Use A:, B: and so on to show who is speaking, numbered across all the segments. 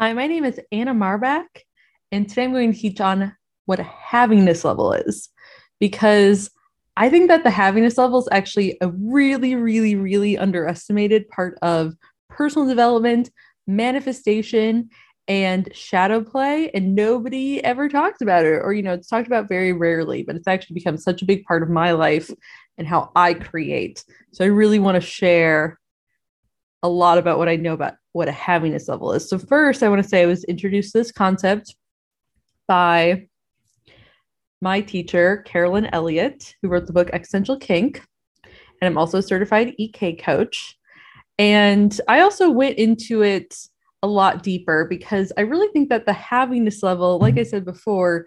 A: Hi, my name is Anna Marbach, and today I'm going to teach on what a havingness level is because I think that the havingness level is actually a really, really, really underestimated part of personal development, manifestation, and shadow play. And nobody ever talks about it, or, you know, it's talked about very rarely, but it's actually become such a big part of my life and how I create. So I really want to share a lot about what I know about what a havingness level is. So, first, I want to say I was introduced to this concept by my teacher, Carolyn Elliott, who wrote the book Existential Kink. And I'm also a certified EK coach. And I also went into it a lot deeper because I really think that the havingness level, like I said before,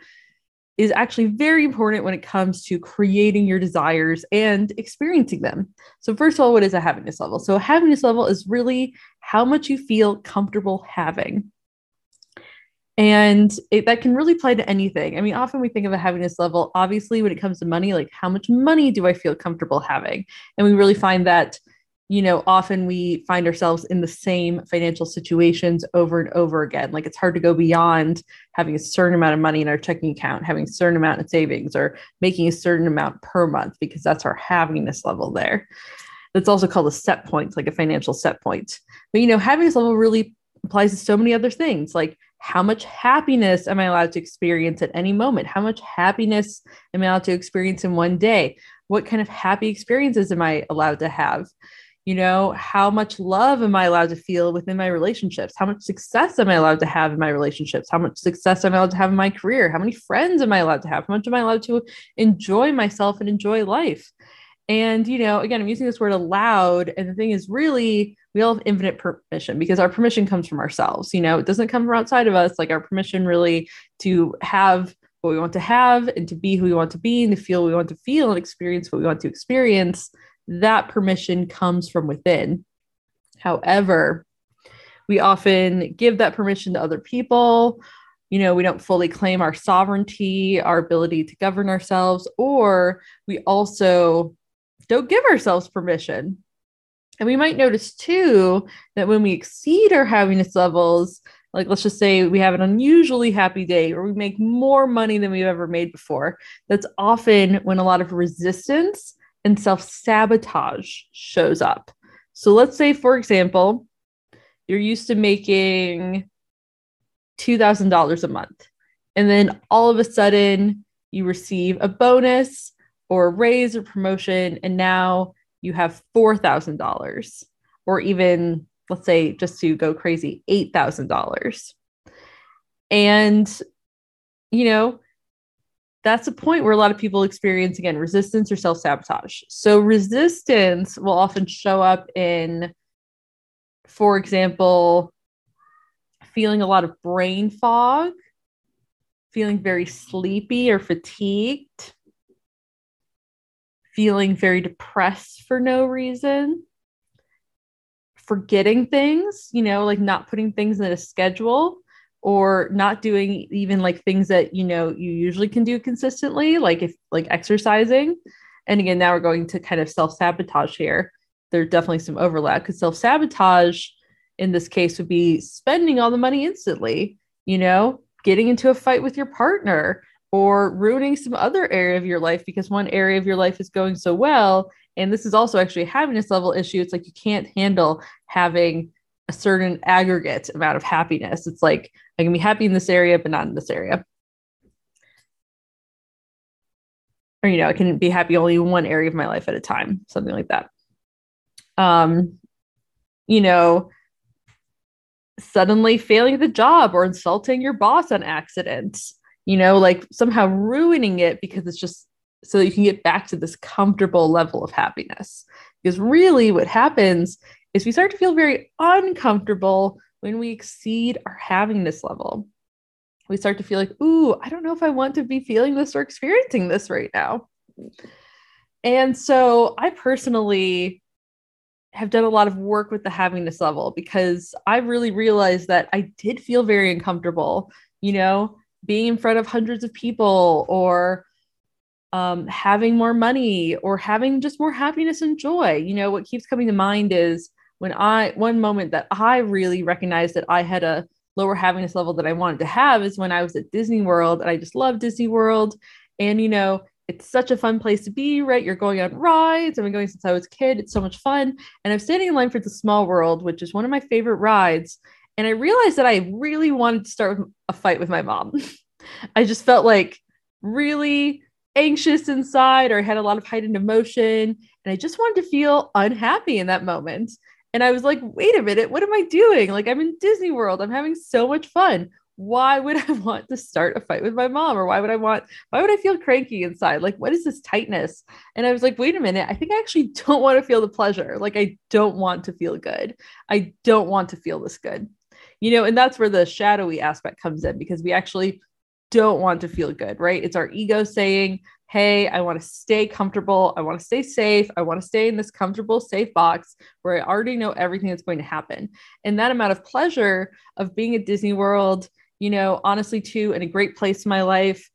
A: is actually very important when it comes to creating your desires and experiencing them. So, first of all, what is a havingness level? So, a havingness level is really how much you feel comfortable having. And it, that can really apply to anything. I mean, often we think of a havingness level, obviously, when it comes to money, like how much money do I feel comfortable having? And we really find that you know, often we find ourselves in the same financial situations over and over again. Like it's hard to go beyond having a certain amount of money in our checking account, having a certain amount of savings, or making a certain amount per month because that's our havingness level there. That's also called a set point, like a financial set point. But you know, havingness level really applies to so many other things like how much happiness am I allowed to experience at any moment? How much happiness am I allowed to experience in one day? What kind of happy experiences am I allowed to have? You know how much love am i allowed to feel within my relationships? How much success am i allowed to have in my relationships? How much success am i allowed to have in my career? How many friends am i allowed to have? How much am i allowed to enjoy myself and enjoy life? And you know again i'm using this word allowed and the thing is really we all have infinite permission because our permission comes from ourselves you know? It doesn't come from outside of us like our permission really to have what we want to have and to be who we want to be and to feel what we want to feel and experience what we want to experience that permission comes from within. However, we often give that permission to other people. You know, we don't fully claim our sovereignty, our ability to govern ourselves, or we also don't give ourselves permission. And we might notice too that when we exceed our havingness levels, like let's just say we have an unusually happy day or we make more money than we've ever made before, that's often when a lot of resistance and self sabotage shows up. So let's say, for example, you're used to making $2,000 a month, and then all of a sudden you receive a bonus or a raise or promotion, and now you have $4,000, or even, let's say, just to go crazy, $8,000. And, you know, that's a point where a lot of people experience again resistance or self sabotage. So, resistance will often show up in, for example, feeling a lot of brain fog, feeling very sleepy or fatigued, feeling very depressed for no reason, forgetting things, you know, like not putting things in a schedule or not doing even like things that you know you usually can do consistently like if like exercising. And again now we're going to kind of self-sabotage here. There's definitely some overlap because self-sabotage in this case would be spending all the money instantly you know getting into a fight with your partner or ruining some other area of your life because one area of your life is going so well. And this is also actually a happiness level issue. It's like you can't handle having a certain aggregate amount of happiness. It's like I can be happy in this area, but not in this area. Or, you know, I can be happy only in one area of my life at a time, something like that. Um, you know, suddenly failing the job or insulting your boss on accident, you know, like somehow ruining it because it's just so that you can get back to this comfortable level of happiness. Because really, what happens is we start to feel very uncomfortable when we exceed our havingness level. We start to feel like, ooh, I don't know if I want to be feeling this or experiencing this right now. And so I personally have done a lot of work with the havingness level because I really realized that I did feel very uncomfortable, you know, being in front of hundreds of people or um, having more money or having just more happiness and joy. You know, what keeps coming to mind is when I, one moment that I really recognized that I had a lower havingness level that I wanted to have is when I was at Disney World and I just love Disney World. And, you know, it's such a fun place to be, right? You're going on rides. I've been going since I was a kid. It's so much fun. And I'm standing in line for the Small World, which is one of my favorite rides. And I realized that I really wanted to start a fight with my mom. I just felt like really anxious inside, or I had a lot of heightened emotion. And I just wanted to feel unhappy in that moment. And I was like, wait a minute, what am I doing? Like, I'm in Disney World. I'm having so much fun. Why would I want to start a fight with my mom? Or why would I want, why would I feel cranky inside? Like, what is this tightness? And I was like, wait a minute, I think I actually don't want to feel the pleasure. Like, I don't want to feel good. I don't want to feel this good. You know, and that's where the shadowy aspect comes in because we actually don't want to feel good, right? It's our ego saying, hey, I want to stay comfortable. I want to stay safe. I want to stay in this comfortable, safe box where I already know everything that's going to happen. And that amount of pleasure of being at Disney World, you know, honestly, too, in a great place in my life,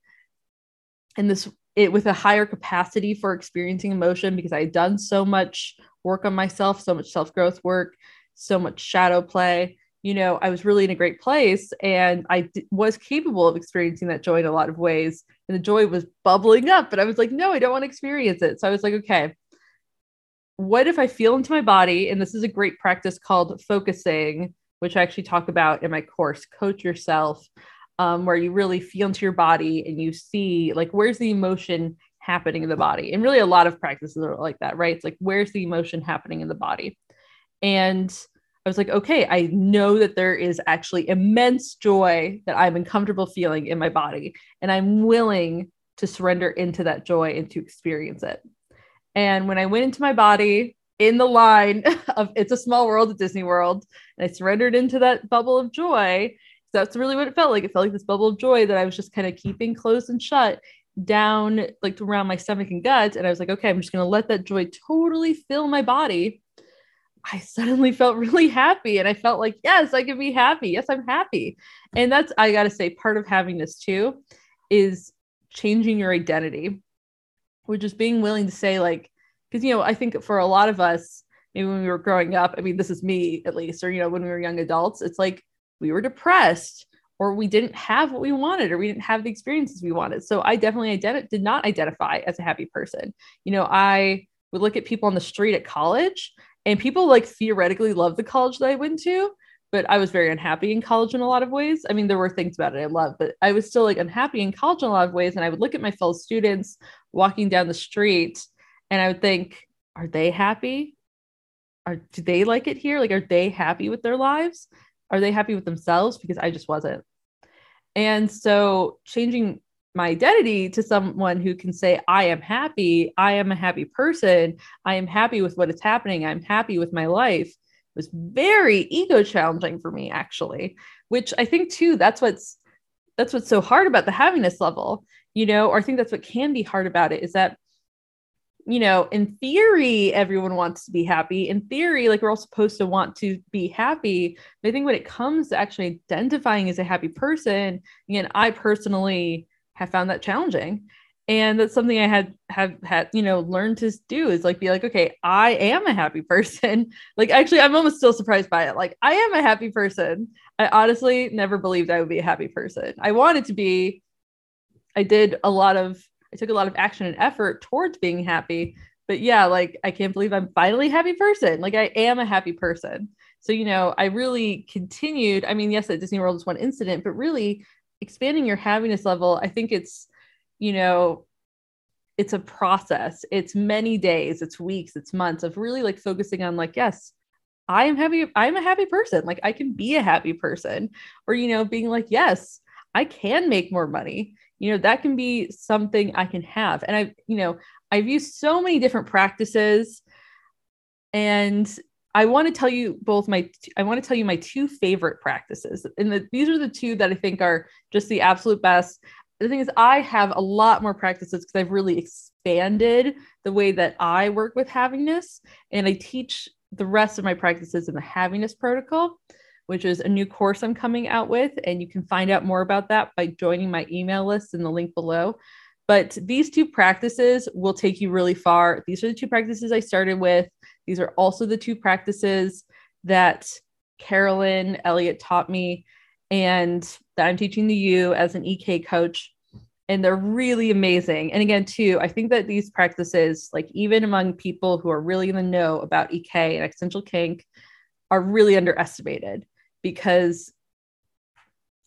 A: and this it with a higher capacity for experiencing emotion because I had done so much work on myself, so much self growth work, so much shadow play you know, I was really in a great place and I d- was capable of experiencing that joy in a lot of ways. And the joy was bubbling up, but I was like, no, I don't want to experience it. So I was like, okay, what if I feel into my body? And this is a great practice called focusing, which I actually talk about in my course, Coach Yourself, um, where you really feel into your body and you see, like, where's the emotion happening in the body? And really, a lot of practices are like that, right? It's like, where's the emotion happening in the body? And I was like, okay, I know that there is actually immense joy that I'm uncomfortable feeling in my body, and I'm willing to surrender into that joy and to experience it. And when I went into my body in the line of It's a Small World at Disney World, and I surrendered into that bubble of joy, that's really what it felt like. It felt like this bubble of joy that I was just kind of keeping closed and shut down, like around my stomach and gut. And I was like, okay, I'm just going to let that joy totally fill my body I suddenly felt really happy and I felt like, yes, I can be happy. Yes, I'm happy. And that's, I got to say, part of having this too is changing your identity, which is being willing to say, like, because, you know, I think for a lot of us, maybe when we were growing up, I mean, this is me at least, or, you know, when we were young adults, it's like we were depressed or we didn't have what we wanted or we didn't have the experiences we wanted. So I definitely ident- did not identify as a happy person. You know, I would look at people on the street at college and people like theoretically love the college that I went to, but I was very unhappy in college in a lot of ways. I mean, there were things about it I loved, but I was still like unhappy in college in a lot of ways. And I would look at my fellow students walking down the street and I would think, are they happy? Are do they like it here? Like, are they happy with their lives? Are they happy with themselves? Because I just wasn't. And so changing my identity to someone who can say, I am happy, I am a happy person, I am happy with what is happening, I'm happy with my life. Was very ego challenging for me actually which i think too that's what's that's what's so hard about the happiness level you know or i think that's what can be hard about it is that you know in theory everyone wants to be happy. In theory like we're all supposed to want to be happy. But i think when it comes to actually identifying as a happy person again i personally have found that challenging. And that's something i had have had you know learned to do is like be like okay i am a happy person. Like actually i'm almost still surprised by it. Like i am a happy person. I honestly never believed i would be a happy person. I wanted to be. I did a lot of i took a lot of action and effort towards being happy. But yeah like i can't believe i'm finally a happy person. Like i am a happy person. So you know i really continued. I mean yes at disney world is one incident but really expanding your happiness level, I think it's, you know, it's a process. It's many days, it's weeks, it's months of really like focusing on like, yes, I am happy. I'm a happy person. Like I can be a happy person. Or, you know, being like, yes, I can make more money. You know, that can be something I can have. And I, you know, I've used so many different practices and I want to tell you both my I want to tell you my two favorite practices. And the, these are the two that I think are just the absolute best. The thing is I have a lot more practices because I've really expanded the way that I work with havingness, and I teach the rest of my practices in the havingness protocol, which is a new course I'm coming out with and you can find out more about that by joining my email list in the link below. But these two practices will take you really far. These are the two practices I started with. These are also the two practices that Carolyn Elliott taught me. and that I'm teaching to you as an EK coach. And they're really amazing. And again, too, I think that these practices, like even among people who are really in the know about EK and existential kink, are really underestimated because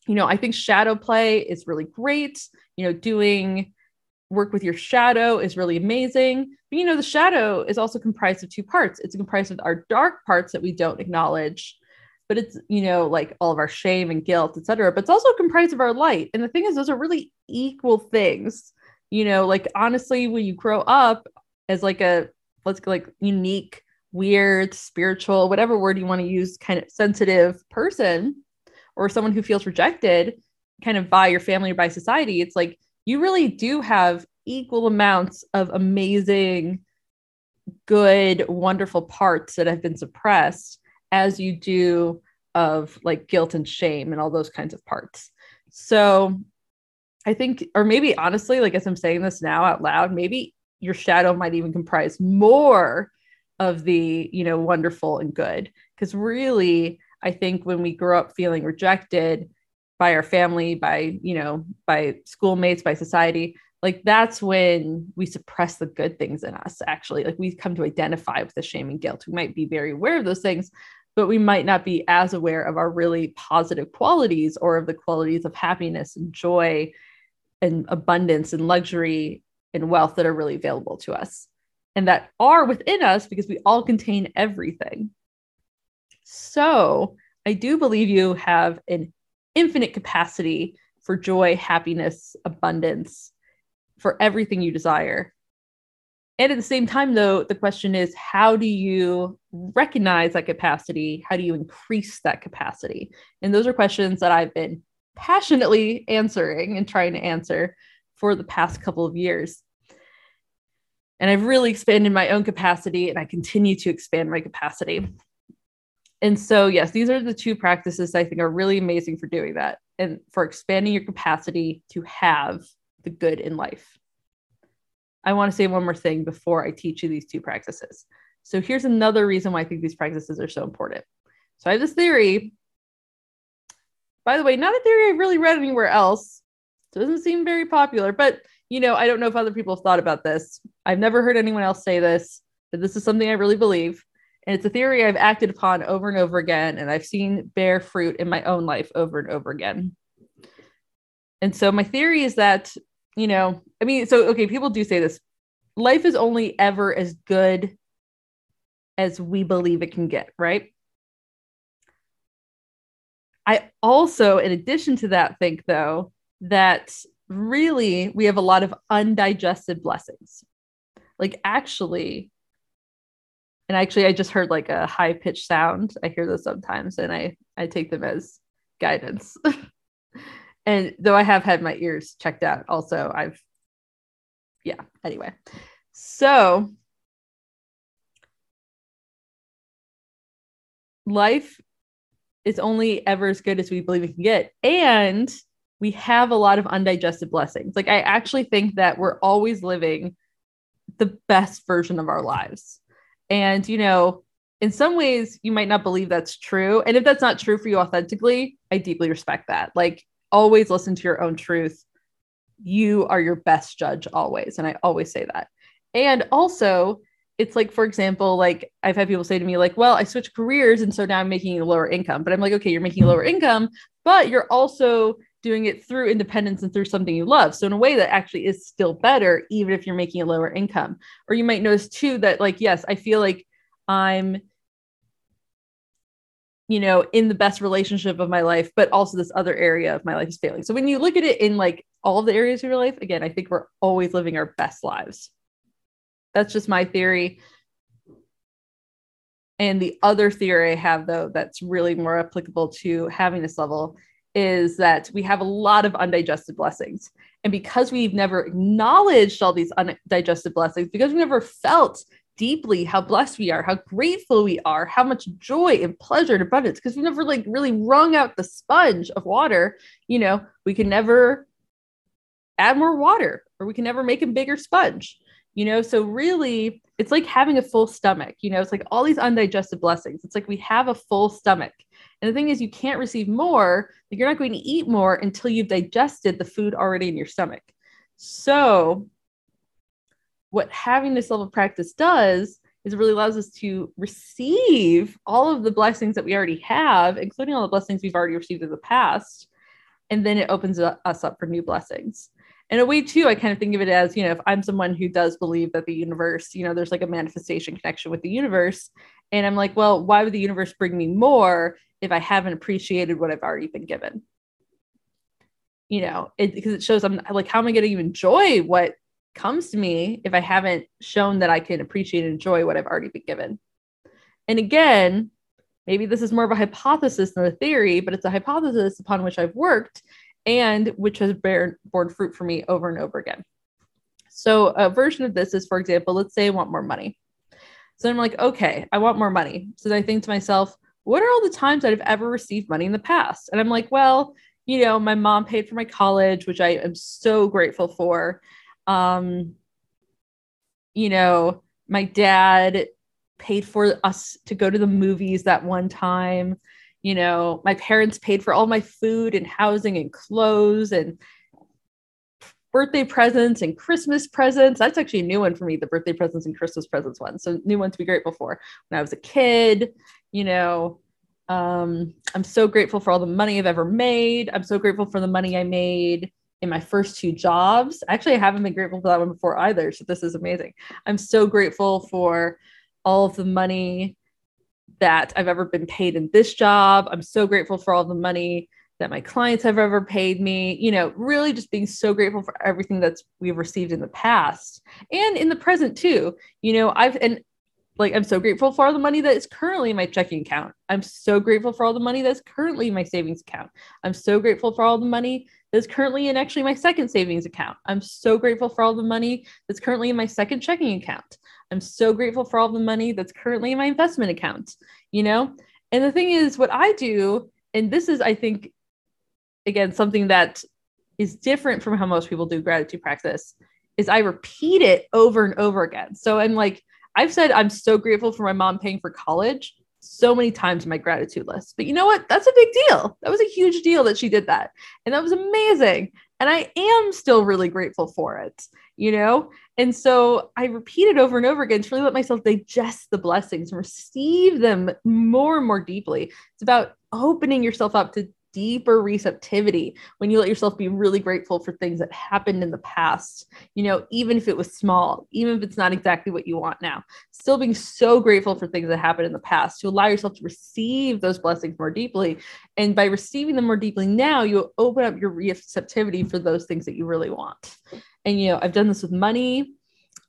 A: you know, I think shadow play is really great. You know, doing work with your shadow is really amazing. But you know, the shadow is also comprised of two parts. It's comprised of our dark parts that we don't acknowledge, but it's, you know, like all of our shame and guilt, etc. But it's also comprised of our light. And the thing is, those are really equal things. You know, like honestly, when you grow up as like a let's go like unique, weird, spiritual, whatever word you want to use, kind of sensitive person, or someone who feels rejected kind of by your family or by society, it's like you really do have equal amounts of amazing, good, wonderful parts that have been suppressed as you do of like guilt and shame and all those kinds of parts. So I think, or maybe honestly, like as I'm saying this now out loud, maybe your shadow might even comprise more of the, you know, wonderful and good. Because really, I think when we grow up feeling rejected by our family, by, you know, by schoolmates, by society, like that's when we suppress the good things in us, actually. Like we come to identify with the shame and guilt. We might be very aware of those things, but we might not be as aware of our really positive qualities or of the qualities of happiness and joy and abundance and luxury and wealth that are really available to us and that are within us because we all contain everything. So I do believe you have an infinite capacity for joy, happiness, abundance, for everything you desire. And at the same time, though, the question is how do you recognize that capacity? How do you increase that capacity? And those are questions that I've been passionately answering and trying to answer for the past couple of years. And I've really expanded my own capacity and I continue to expand my capacity and so yes these are the two practices i think are really amazing for doing that and for expanding your capacity to have the good in life. I want to say one more thing before i teach you these two practices. So here's another reason why i think these practices are so important. So i have this theory. By the way not a theory i've really read anywhere else. It doesn't seem very popular but you know i don't know if other people have thought about this. I've never heard anyone else say this but this is something i really believe and it's a theory I've acted upon over and over again, and I've seen bear fruit in my own life over and over again. And so my theory is that, you know, I mean, so okay, people do say this life is only ever as good as we believe it can get, right? I also, in addition to that, think though that really we have a lot of undigested blessings. Like, actually, and actually i just heard like a high pitched sound. I hear those sometimes and i i take them as guidance. And though i have had my ears checked out also i've yeah anyway. So life is only ever as good as we believe it can get and we have a lot of undigested blessings. Like i actually think that we're always living the best version of our lives and, you know, in some ways, you might not believe that's true. And if that's not true for you authentically, I deeply respect that. Like, always listen to your own truth. You are your best judge always. And I always say that. And also, it's like, for example, like I've had people say to me, like, well, I switched careers and so now I'm making a lower income. But I'm like, okay, you're making a lower income, but you're also doing it through independence and through something you love. So in a way that actually is still better, even if you're making a lower income. Or you might notice too that like, yes, I feel like I'm, you know, in the best relationship of my life, but also this other area of my life is failing. So when you look at it in like all the areas of your life, again, I think we're always living our best lives. That's just my theory. And the other theory I have, though, that's really more applicable to havingness level is that we have a lot of undigested blessings. And because we've never acknowledged all these undigested blessings, because we never felt deeply how blessed we are, how grateful we are, how much joy and pleasure and abundance, because we never like really wrung out the sponge of water, you know, we can never add more water or we can never make a bigger sponge, you know. So really, it's like having a full stomach, you know, it's like all these undigested blessings. It's like we have a full stomach And the thing is, you can't receive more, you're not going to eat more until you've digested the food already in your stomach. So, what havingness level of practice does is it really allows us to receive all of the blessings that we already have, including all the blessings we've already received in the past. And then it opens us up for new blessings in a way too i kind of think of it as you know if i'm someone who does believe that the universe you know there's like a manifestation connection with the universe and i'm like well why would the universe bring me more if i haven't appreciated what i've already been given you know it because it shows i'm like how am i going to enjoy what comes to me if i haven't shown that i can appreciate and enjoy what i've already been given and again maybe this is more of a hypothesis than a theory but it's a hypothesis upon which i've worked and which has borne, borne fruit for me over and over again. So, a version of this is, for example, let's say I want more money. So I'm like, okay, I want more money. So I think to myself, what are all the times that I've ever received money in the past? And I'm like, well, you know, my mom paid for my college, which I am so grateful for. Um, you know, my dad paid for us to go to the movies that one time you know my parents paid for all my food and housing and clothes and birthday presents and christmas presents that's actually a new one for me the birthday presents and christmas presents one so new one to be grateful for when i was a kid you know um, i'm so grateful for all the money i've ever made i'm so grateful for the money i made in my first two jobs actually i haven't been grateful for that one before either so this is amazing i'm so grateful for all of the money that I've ever been paid in this job. I'm so grateful for all the money that my clients have ever paid me. You know, really just being so grateful for everything that's we've received in the past and in the present too. You know, I've and like I'm so grateful for all the money that is currently in my checking account. I'm so grateful for all the money that's currently in my savings account. I'm so grateful for all the money that's currently in actually my second savings account. I'm so grateful for all the money that's currently in my second checking account. I'm so grateful for all the money that's currently in my investment account, you know? And the thing is, what I do, and this is, I think, again, something that is different from how most people do gratitude practice, is I repeat it over and over again. So I'm like, I've said I'm so grateful for my mom paying for college so many times in my gratitude list. But you know what? That's a big deal. That was a huge deal that she did that. And that was amazing. And I am still really grateful for it, you know? And so I repeat it over and over again to really let myself digest the blessings and receive them more and more deeply. It's about opening yourself up to deeper receptivity when you let yourself be really grateful for things that happened in the past, you know, even if it was small, even if it's not exactly what you want now, still being so grateful for things that happened in the past to allow yourself to receive those blessings more deeply. And by receiving them more deeply now, you open up your receptivity for those things that you really want. And, you know, I've done this with money,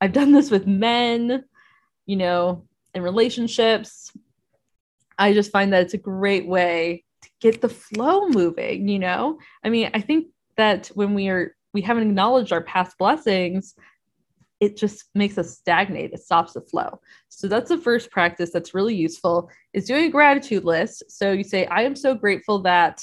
A: I've done this with men, you know, in relationships. I just find that it's a great way get the flow moving, you know? I mean, I think that when we are we haven't acknowledged our past blessings, it just makes us stagnate. It stops the flow. So that's the first practice that's really useful is doing a gratitude list. So you say, I am so grateful that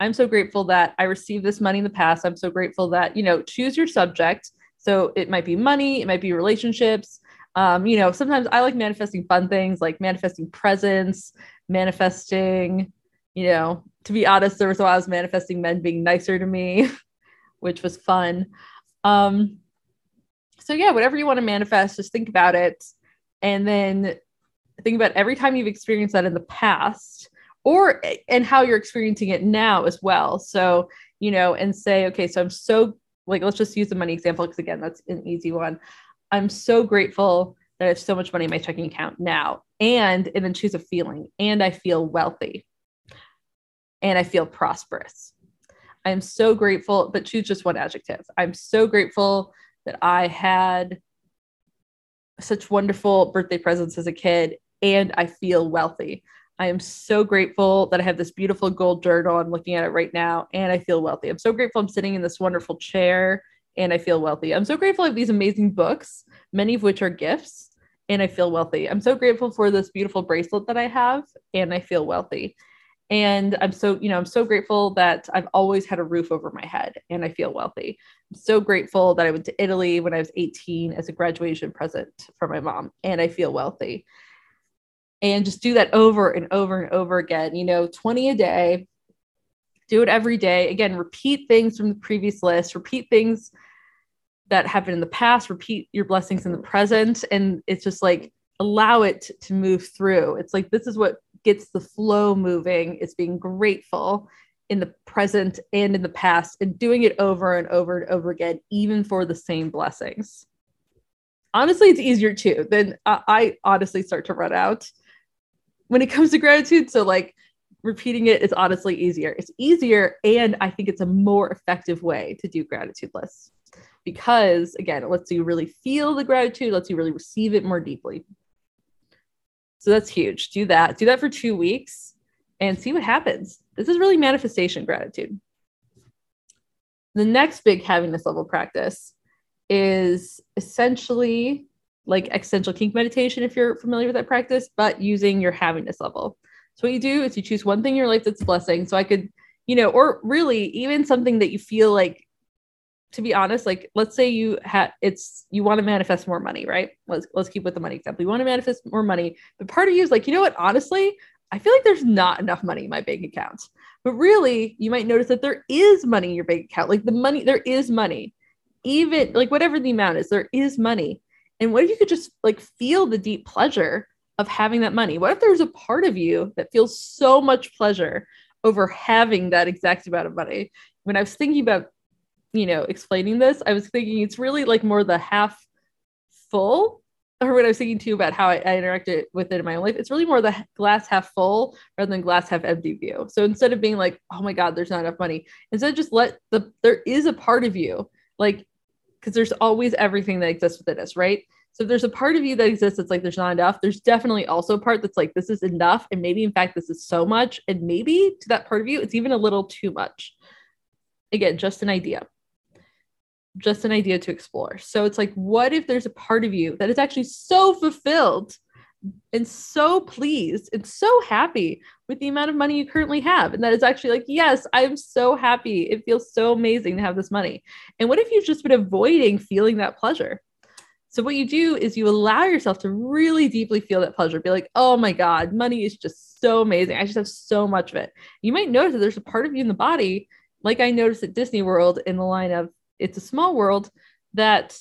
A: I'm so grateful that I received this money in the past. I'm so grateful that, you know, choose your subject. So it might be money, it might be relationships. Um, you know, sometimes I like manifesting fun things like manifesting presents, manifesting you know, to be honest, there was a while I was manifesting men being nicer to me, which was fun. Um, so yeah, whatever you want to manifest, just think about it. And then think about every time you've experienced that in the past or and how you're experiencing it now as well. So, you know, and say, okay, so I'm so like let's just use the money example because again, that's an easy one. I'm so grateful that I have so much money in my checking account now. And and then choose a feeling and I feel wealthy and I feel prosperous. I'm so grateful, but choose just one adjective. I'm so grateful that I had such wonderful birthday presents as a kid and I feel wealthy. I am so grateful that I have this beautiful gold journal. I'm looking at it right now and I feel wealthy. I'm so grateful I'm sitting in this wonderful chair and I feel wealthy. I'm so grateful I have these amazing books, many of which are gifts, and I feel wealthy. I'm so grateful for this beautiful bracelet that I have and I feel wealthy and i'm so you know i'm so grateful that i've always had a roof over my head and i feel wealthy i'm so grateful that i went to italy when i was 18 as a graduation present for my mom and i feel wealthy and just do that over and over and over again. You know, 20 a day, do it every day. Again, repeat things from the previous list, repeat things that happened in the past, repeat your blessings in the present. And it's just like allow it to move through. It's like this is what gets the flow moving. It's being grateful in the present and in the past and doing it over and over and over again, even for the same blessings. Honestly, it's easier too. Then I honestly start to run out when it comes to gratitude. So, like, repeating it is honestly easier. It's easier, and I think it's a more effective way to do gratitude lists because, again, it lets you really feel the gratitude, lets you really receive it more deeply. So that's huge. Do that. Do that for two weeks and see what happens. This is really manifestation gratitude. The next big havingness level practice is essentially like existential kink meditation, if you're familiar with that practice, but using your havingness level. So, what you do is you choose one thing in your life that's a blessing. So, I could, you know, or really even something that you feel like to be honest, like let's say you had it's you want to manifest more money, right? Let's let's keep with the money example. You want to manifest more money, but part of you is like, you know what? Honestly, I feel like there's not enough money in my bank account. But really, you might notice that there is money in your bank account. Like the money, there is money. Even like whatever the amount is, there is money. And what if you could just like feel the deep pleasure of having that money? What if there's a part of you that feels so much pleasure over having that exact amount of money? When I was thinking about you know, explaining this, I was thinking it's really like more the half full. Or when I was thinking too about how I, I interacted with it in my own life, it's really more the glass half full rather than glass half empty view. So instead of being like, oh my God, there's not enough money, instead just let the there is a part of you, like, because there's always everything that exists within us, right? So if there's a part of you that exists that's like there's not enough, there's definitely also a part that's like this is enough, and maybe in fact this is so much, and maybe to that part of you it's even a little too much. Again, just an idea just an idea to explore. So it's like, what if there's a part of you that is actually so fulfilled and so pleased and so happy with the amount of money you currently have? And that is actually like, yes, I'm so happy. It feels so amazing to have this money. And what if you've just been avoiding feeling that pleasure? So what you do is you allow yourself to really deeply feel that pleasure. Be like, oh my God, money is just so amazing. I just have so much of it. You might notice that there's a part of you in the body, like I noticed at Disney World in the line of it's a small world that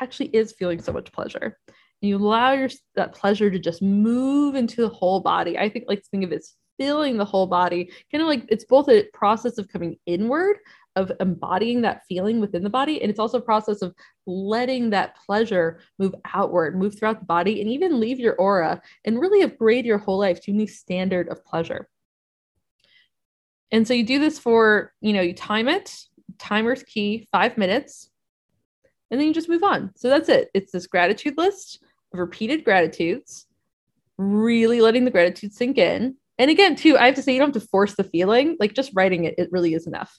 A: actually is feeling so much pleasure. You allow your that pleasure to just move into the whole body. I think like think of it as filling the whole body, kind of like it's both a process of coming inward, of embodying that feeling within the body, and it's also a process of letting that pleasure move outward, move throughout the body, and even leave your aura and really upgrade your whole life to a new standard of pleasure. And so you do this for, you know, you time it timer's key, five minutes, and then you just move on. So that's it. It's this gratitude list of repeated gratitudes, really letting the gratitude sink in. And again, too, I have to say, you don't have to force the feeling. Like just writing it, it really is enough.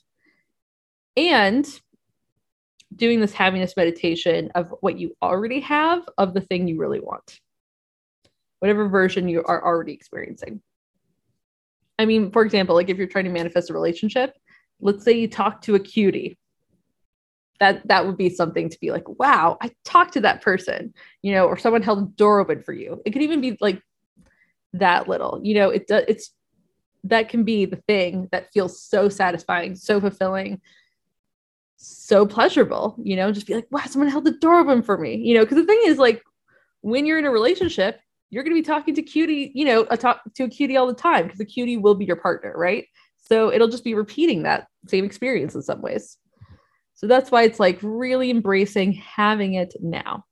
A: And doing this happiness meditation of what you already have of the thing you really want, whatever version you are already experiencing. I mean, for example, like if you're trying to manifest a relationship, let's say you talk to a cutie. That that would be something to be like wow i talked to that person you know or someone held a door open for you. It could even be like that little you know it does it's that can be the thing that feels so satisfying so fulfilling so pleasurable you know just be like wow someone held the door open for me you know because the thing is like when you're in a relationship you're going to be talking to cutie you know a talk to a cutie all the time because the cutie will be your partner right so it'll just be repeating that same experience in some ways. So that's why it's like really embracing having it now.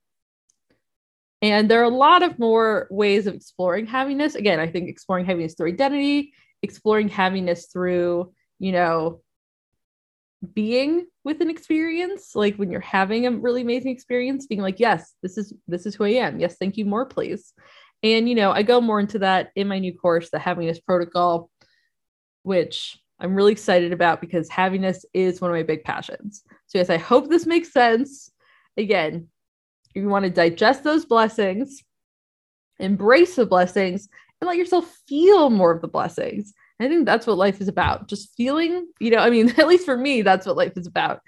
A: And there are a lot of more ways of exploring happiness. Again, I think exploring happiness through identity, exploring happiness through, you know, being with an experience, like when you're having a really amazing experience, being like, yes, this is this is who I am. Yes, thank you more, please. And you know, I go more into that in my new course, the havingness protocol, which I'm really excited about because happiness is one of my big passions. So, yes, I hope this makes sense. Again, if you want to digest those blessings, embrace the blessings, and let yourself feel more of the blessings. I think that's what life is about. Just feeling, you know, I mean, at least for me, that's what life is about.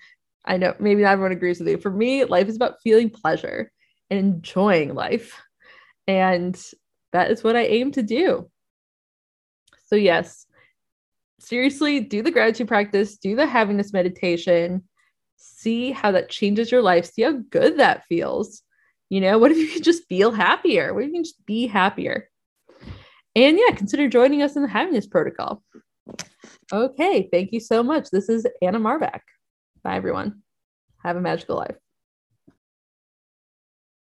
A: I know maybe not everyone agrees with you. For me, life is about feeling pleasure and enjoying life. And that is what I aim to do. So, yes, seriously, do the gratitude practice, do the happiness meditation, see how that changes your life, see how good that feels. You know, what if you could just feel happier? What if you can just be happier? And yeah, consider joining us in the havingness protocol. Okay, thank you so much. This is Anna Marbach. Bye, everyone. Have a magical life.